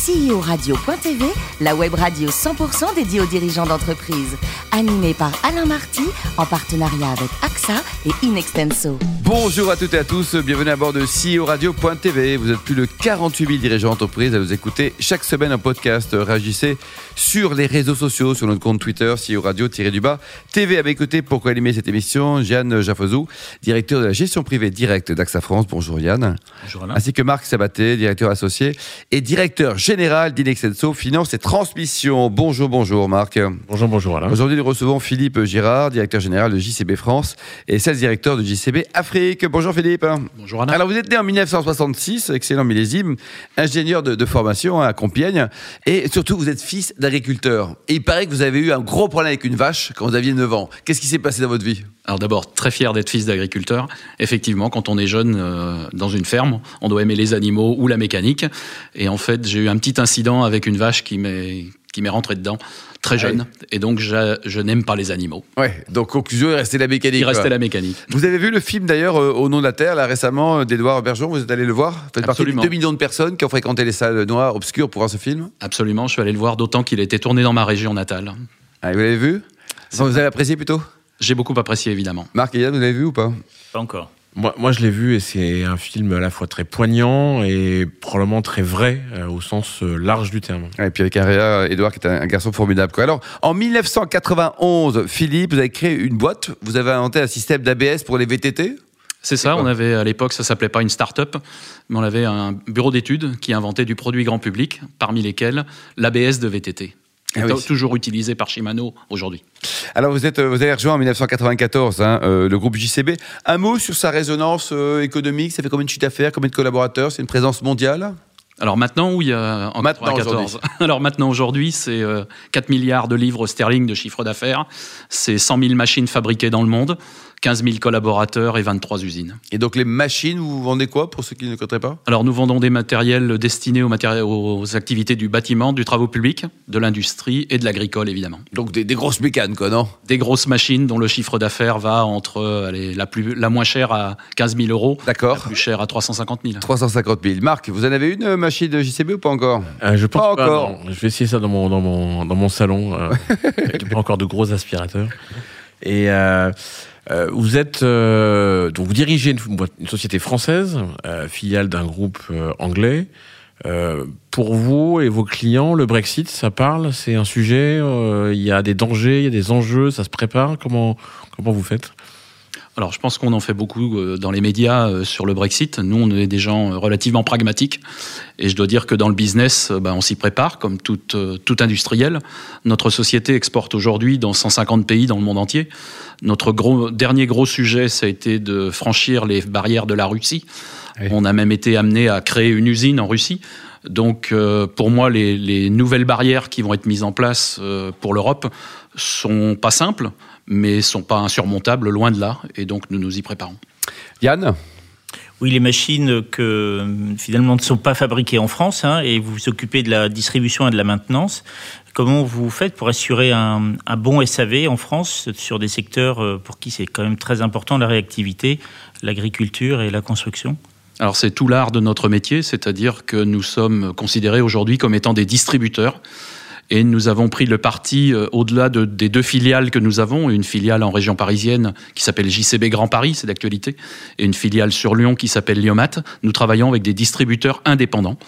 CEO-radio.tv, la web radio 100% dédiée aux dirigeants d'entreprise. Animée par Alain Marty, en partenariat avec AXA et Inextenso. Bonjour à toutes et à tous, bienvenue à bord de CEO-radio.tv. Vous êtes plus de 48 000 dirigeants d'entreprise à nous écouter chaque semaine un podcast. Réagissez sur les réseaux sociaux, sur notre compte Twitter, CEO Radio-du-bas. TV à mes côtés pour co-animer cette émission, Jeanne Jaffozou, directeur de la gestion privée directe d'AXA France. Bonjour Yann. Bonjour Alain. Ainsi que Marc Sabaté, directeur associé et directeur général d'Inexenso Finance et Transmission. Bonjour, bonjour Marc. Bonjour, bonjour Alain. Aujourd'hui, nous recevons Philippe Girard, directeur général de JCB France et 16 directeur de JCB Afrique. Bonjour Philippe. Bonjour Alain. Alors vous êtes né en 1966, excellent millésime, ingénieur de, de formation à Compiègne et surtout vous êtes fils d'agriculteur. Et il paraît que vous avez eu un gros problème avec une vache quand vous aviez 9 ans. Qu'est-ce qui s'est passé dans votre vie? Alors d'abord, très fier d'être fils d'agriculteur. Effectivement, quand on est jeune euh, dans une ferme, on doit aimer les animaux ou la mécanique. Et en fait, j'ai eu un petit incident avec une vache qui m'est qui m'est rentré dedans très jeune. Et donc, je, je n'aime pas les animaux. Ouais, donc conclusion, il restait la mécanique. Il restait la mécanique. Vous avez vu le film d'ailleurs euh, Au nom de la Terre, là récemment, euh, d'Edouard Bergeron, vous êtes allé le voir? Vous faites partie des Absolument. 2 millions de personnes qui ont fréquenté les salles noires, obscures pour voir ce film? Absolument, je suis allé le voir, d'autant qu'il a été tourné dans ma région natale. Ah, Vous l'avez vu? Vous avez apprécié plutôt? J'ai beaucoup apprécié, évidemment. Marc et Yann, vous l'avez vu ou pas? Pas encore. Moi, moi, je l'ai vu et c'est un film à la fois très poignant et probablement très vrai euh, au sens euh, large du terme. Et puis avec Aria, Edouard qui est un, un garçon formidable. Quoi. Alors, en 1991, Philippe, vous avez créé une boîte, vous avez inventé un système d'ABS pour les VTT C'est ça, on avait à l'époque, ça s'appelait pas une start-up, mais on avait un bureau d'études qui inventait du produit grand public, parmi lesquels l'ABS de VTT. Ah oui. toujours utilisé par Shimano aujourd'hui? Alors, vous, êtes, euh, vous avez rejoint en 1994 hein, euh, le groupe JCB. Un mot sur sa résonance euh, économique Ça fait combien de chiffre d'affaires Combien de collaborateurs? C'est une présence mondiale? Alors maintenant, oui, euh, en Maintenant, 94. Alors maintenant, aujourd'hui, c'est euh, 4 milliards de livres sterling de chiffre d'affaires, c'est 100 000 machines fabriquées dans le monde, 15 000 collaborateurs et 23 usines. Et donc, les machines, vous vendez quoi pour ceux qui ne connaîtraient pas? Alors nous vendons des matériels destinés aux, matéri- aux activités du bâtiment, du travaux publics, de l'industrie et de l'agricole, évidemment. Donc, des, des grosses mécanes, quoi, non? Des grosses machines dont le chiffre d'affaires va entre allez, la, plus, la moins chère à 15 000 euros, la D'accord. plus chère à 350 000. 350 000. Marc, vous en avez une euh, machine de JCB ou pas encore? Euh, je pense Pas pas, encore. non. Je vais essayer ça dans mon, dans mon, dans mon salon. Euh, avec pas encore de gros aspirateurs. Et euh, euh, vous êtes euh, donc vous dirigez une, société française, filiale d'un groupe anglais. Euh, pour vous et vos clients, le Brexit, ça parle, c'est un sujet. Il y a des dangers, il y a des enjeux, ça se prépare. Comment comment vous faites? Alors, je pense qu'on en fait beaucoup euh, dans les médias euh, sur le Brexit. Nous, on est des gens euh, relativement pragmatiques. Et je dois dire que dans le business, ben, on s'y prépare, comme tout, tout industriel. Notre société exporte aujourd'hui dans 150 pays dans le monde entier. Notre gros, dernier gros sujet, ça a été de franchir les barrières de la Russie. Oui. On a même été amené à créer une usine en Russie. Donc, euh, pour moi, les, les nouvelles barrières qui vont être mises en place euh, pour l'Europe sont pas simples, mais sont pas insurmontables, loin de là. Et donc, nous nous y préparons. Yann? Oui, les machines que finalement ne sont pas fabriquées en France hein, et vous vous occupez de la distribution et de la maintenance. Comment vous faites pour assurer un, un bon SAV en France sur des secteurs euh, pour qui c'est quand même très important la réactivité, l'agriculture et la construction? Alors c'est tout l'art de notre métier, c'est-à-dire que nous sommes considérés aujourd'hui comme étant des distributeurs. Et nous avons pris le parti, euh, au-delà de- des deux filiales que nous avons, une filiale en région parisienne qui s'appelle JCB Grand Paris, c'est d'actualité, et une filiale sur Lyon qui s'appelle Liomat. Nous travaillons avec des distributeurs indépendants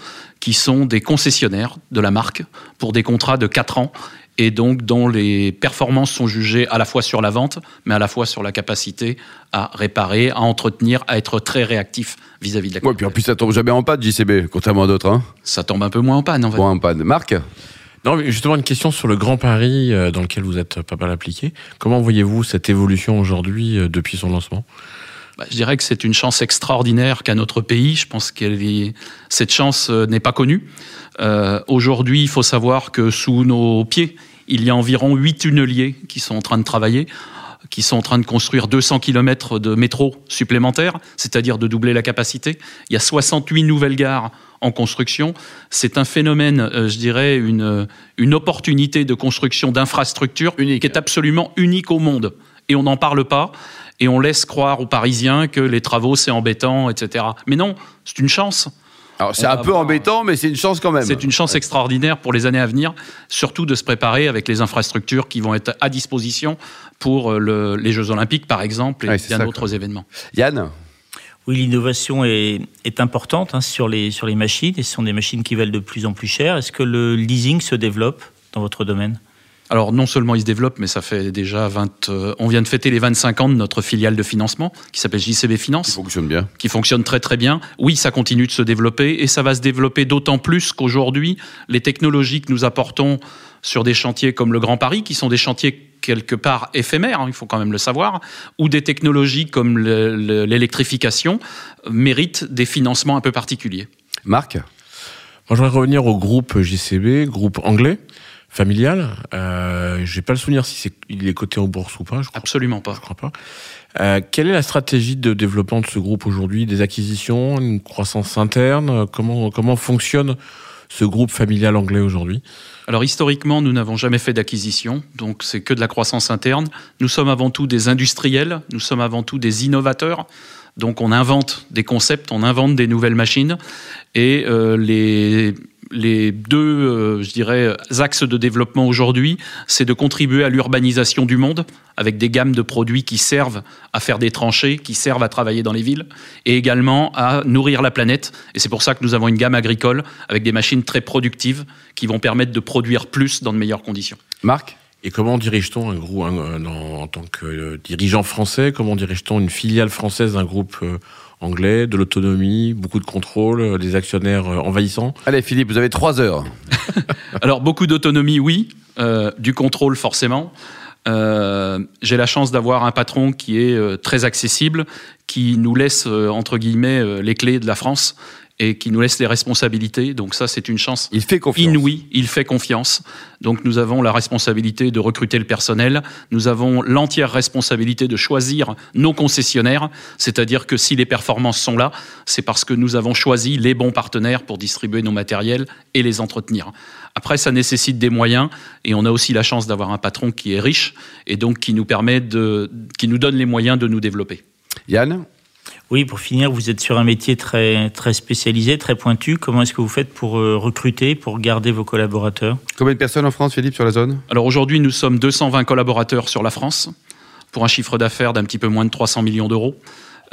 qui sont des concessionnaires de la marque pour des contrats de 4 ans et donc dont les performances sont jugées à la fois sur la vente, mais à la fois sur la capacité à réparer, à entretenir, à être très réactif vis-à-vis de la Ouais, puis en plus, ça tombe jamais en panne, JCB, contrairement à d'autres. Hein. Ça tombe un peu moins en panne, en fait. Bon, en panne. Marc Non, mais justement, une question sur le Grand Paris euh, dans lequel vous êtes pas mal appliqué. Comment voyez-vous cette évolution aujourd'hui euh, depuis son lancement? Bah, je dirais que c'est une chance extraordinaire qu'a notre pays. Je pense que cette chance euh, n'est pas connue. Euh, Aujourd'hui, il faut savoir que sous nos pieds, il y a environ 8 tunneliers qui sont en train de travailler qui sont en train de construire 200 km de métro supplémentaires, c'est-à-dire de doubler la capacité. Il y a 68 nouvelles gares en construction. C'est un phénomène, euh, je dirais, une, une opportunité de construction d'infrastructures qui est absolument unique au monde. Et on n'en parle pas. Et on laisse croire aux Parisiens que les travaux, c'est embêtant, etc. Mais non, c'est une chance. Alors c'est un peu avoir- embêtant, mais c'est une chance quand même. C'est une chance extraordinaire pour les années à venir, surtout de se préparer avec les infrastructures qui vont être à disposition pour euh, le- les Jeux Olympiques, par exemple, et Ouais, bien d'autres événements. Yann Oui, l'innovation est, est importante hein, sur, les, sur les machines et ce sont des machines qui valent de plus en plus cher. Est-ce que le leasing se développe dans votre domaine? Alors non seulement il se développe, mais ça fait déjà 20... euh, on vient de fêter les 25 ans de notre filiale de financement, qui s'appelle JCB qui Finance. fonctionne bien. qui fonctionne très très bien. Oui, ça continue de se développer et ça va se développer d'autant plus qu'aujourd'hui, les technologies que nous apportons sur des chantiers comme le Grand Paris, qui sont des chantiers quelque part éphémères, hein, il faut quand même le savoir, ou des technologies comme le- le- l'électrification, méritent des financements un peu particuliers. Marc? Moi, je voudrais revenir au groupe JCB, groupe anglais, familial. Euh, J'ai pas le souvenir si c'est il est coté en bourse ou pas. Je crois, Absolument pas. je crois pas. Euh, quelle est la stratégie de développement de ce groupe aujourd'hui? Des acquisitions, une croissance interne? Comment comment fonctionne ce groupe familial anglais aujourd'hui? Alors historiquement, nous n'avons jamais fait d'acquisition, donc c'est que de la croissance interne. Nous sommes avant tout des industriels, nous sommes avant tout des innovateurs. Donc on invente des concepts, on invente des nouvelles machines, et euh, les les deux, euh, je dirais, axes de développement aujourd'hui, c'est de contribuer à l'urbanisation du monde avec des gammes de produits qui servent à faire des tranchées, qui servent à travailler dans les villes, et également à nourrir la planète. Et c'est pour ça que nous avons une gamme agricole avec des machines très productives qui vont permettre de produire plus dans de meilleures conditions. Marc? Et comment dirige-t-on un groupe en tant que euh, dirigeant français Comment dirige-t-on une filiale française d'un groupe euh, anglais De l'autonomie, beaucoup de contrôle, euh, des actionnaires euh, envahissants Allez Philippe, vous avez trois heures. Alors beaucoup d'autonomie, oui, euh, du contrôle forcément. Euh, J'ai la chance d'avoir un patron qui est euh, très accessible, qui nous laisse euh, entre guillemets euh, les clés de la France et qui nous laisse les responsabilités. Donc ça, c'est une chance Il fait confiance. inouïe. Il fait confiance. Donc nous avons la responsabilité de recruter le personnel. Nous avons l'entière responsabilité de choisir nos concessionnaires. C'est-à-dire que si les performances sont là, c'est parce que nous avons choisi les bons partenaires pour distribuer nos matériels et les entretenir. Après, ça nécessite des moyens et on a aussi la chance d'avoir un patron qui est riche et donc qui nous permet de, qui nous donne les moyens de nous développer. Yann? Oui, pour finir, vous êtes sur un métier très, très spécialisé, très pointu. Comment est-ce que vous faites pour euh, recruter, pour garder vos collaborateurs? Combien de personnes en France, Philippe, sur la zone? Alors aujourd'hui, nous sommes 220 collaborateurs sur la France pour un chiffre d'affaires d'un petit peu moins de 300 millions d'euros.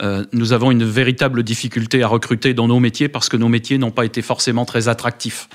Euh, nous avons une véritable difficulté à recruter dans nos métiers parce que nos métiers n'ont pas été forcément très attractifs.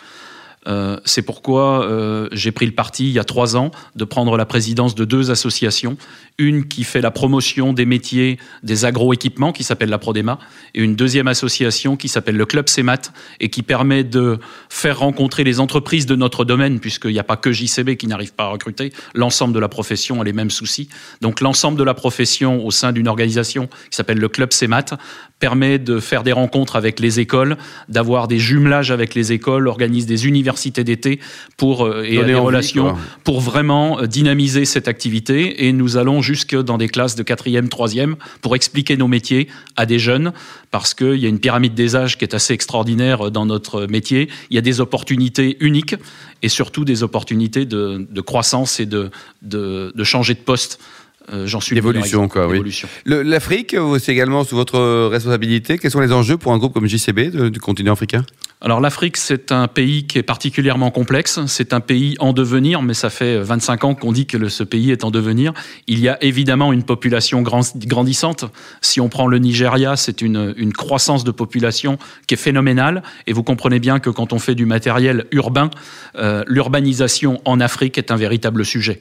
Euh, c'est pourquoi euh, j'ai pris le parti il y a trois ans de prendre la présidence de deux associations, une qui fait la promotion des métiers des agroéquipements qui s'appelle la Prodema et une deuxième association qui s'appelle le Club CEMAT et qui permet de faire rencontrer les entreprises de notre domaine puisqu'il n'y a pas que JCB qui n'arrive pas à recruter, l'ensemble de la profession a les mêmes soucis. Donc l'ensemble de la profession au sein d'une organisation qui s'appelle le Club CEMAT permet de faire des rencontres avec les écoles, d'avoir des jumelages avec les écoles, organise des universités d'été pour euh, et Donner des envie, relations quoi. pour vraiment euh, dynamiser cette activité. Et nous allons jusque dans des classes de quatrième, troisième pour expliquer nos métiers à des jeunes, parce qu'il y a une pyramide des âges qui est assez extraordinaire dans notre métier. Il y a des opportunités uniques et surtout des opportunités de, de croissance et de, de, de changer de poste. Euh, J'en suis exemple. quoi, oui. L'Afrique, euh, c'est également sous votre responsabilité. Quels sont les enjeux pour un groupe comme JCB de- du continent africain? Alors l'Afrique, c'est un pays qui est particulièrement complexe. C'est un pays en devenir, mais ça fait 25 ans qu'on dit que le- ce pays est en devenir. Il y a évidemment une population grand- grandissante. Si on prend le Nigeria, c'est une, une croissance de population qui est phénoménale. Et vous comprenez bien que quand on fait du matériel urbain, euh, l'urbanisation en Afrique est un véritable sujet.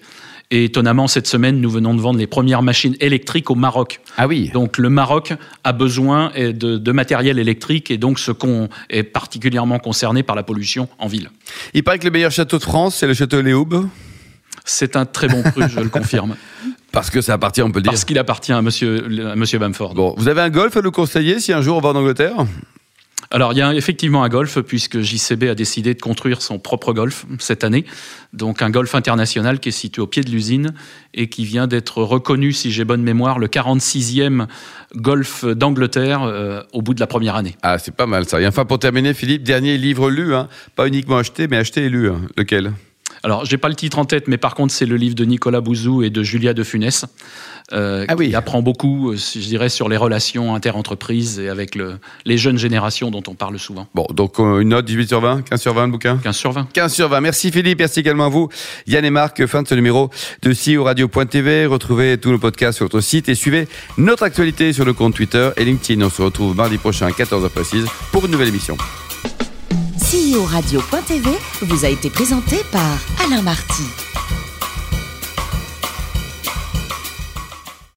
Et étonnamment, cette semaine, nous venons de vendre les premières machines électriques au Maroc. Ah oui. Donc le Maroc a besoin euh, de, de matériel électrique et donc ce qu'on est particulièrement concerné par la pollution en ville. Il paraît que le meilleur château de France, c'est le château Léoube. C'est un très bon cru, je le confirme, Parce que ça appartient, on peut le dire. parce qu'il appartient à Monsieur, à monsieur Bamford. Bon, vous avez un golf à nous conseiller si un jour on va en Angleterre? Alors il y a effectivement un golf puisque JCB a décidé de construire son propre golf cette année, donc un golf international qui est situé au pied de l'usine et qui vient d'être reconnu, si j'ai bonne mémoire, le 46e golf d'Angleterre euh, au bout de la première année. Ah, c'est pas mal ça. Et enfin, pour terminer, Philippe, dernier livre lu, hein. pas uniquement acheté, mais acheté et lu. hein. Lequel? Alors, j'ai pas le titre en tête, mais par contre, c'est le livre de Nicolas Bouzou et de Julia de Funès. Euh, ah oui. qui apprend beaucoup, euh, je dirais, sur les relations inter-entreprises et avec le, les jeunes générations dont on parle souvent. Bon, donc euh, une note 18 sur 20, 15 sur 20 le bouquin 15 sur 20. 15 sur 20. Merci Philippe, merci également à vous. Yann et Marc, fin de ce numéro de CEO Radio.tv. Retrouvez tous nos podcasts sur notre site et suivez notre actualité sur le compte Twitter et LinkedIn. On se retrouve mardi prochain à 14h précise pour une nouvelle émission. CEO Radio.tv vous a été présenté par Alain Marty.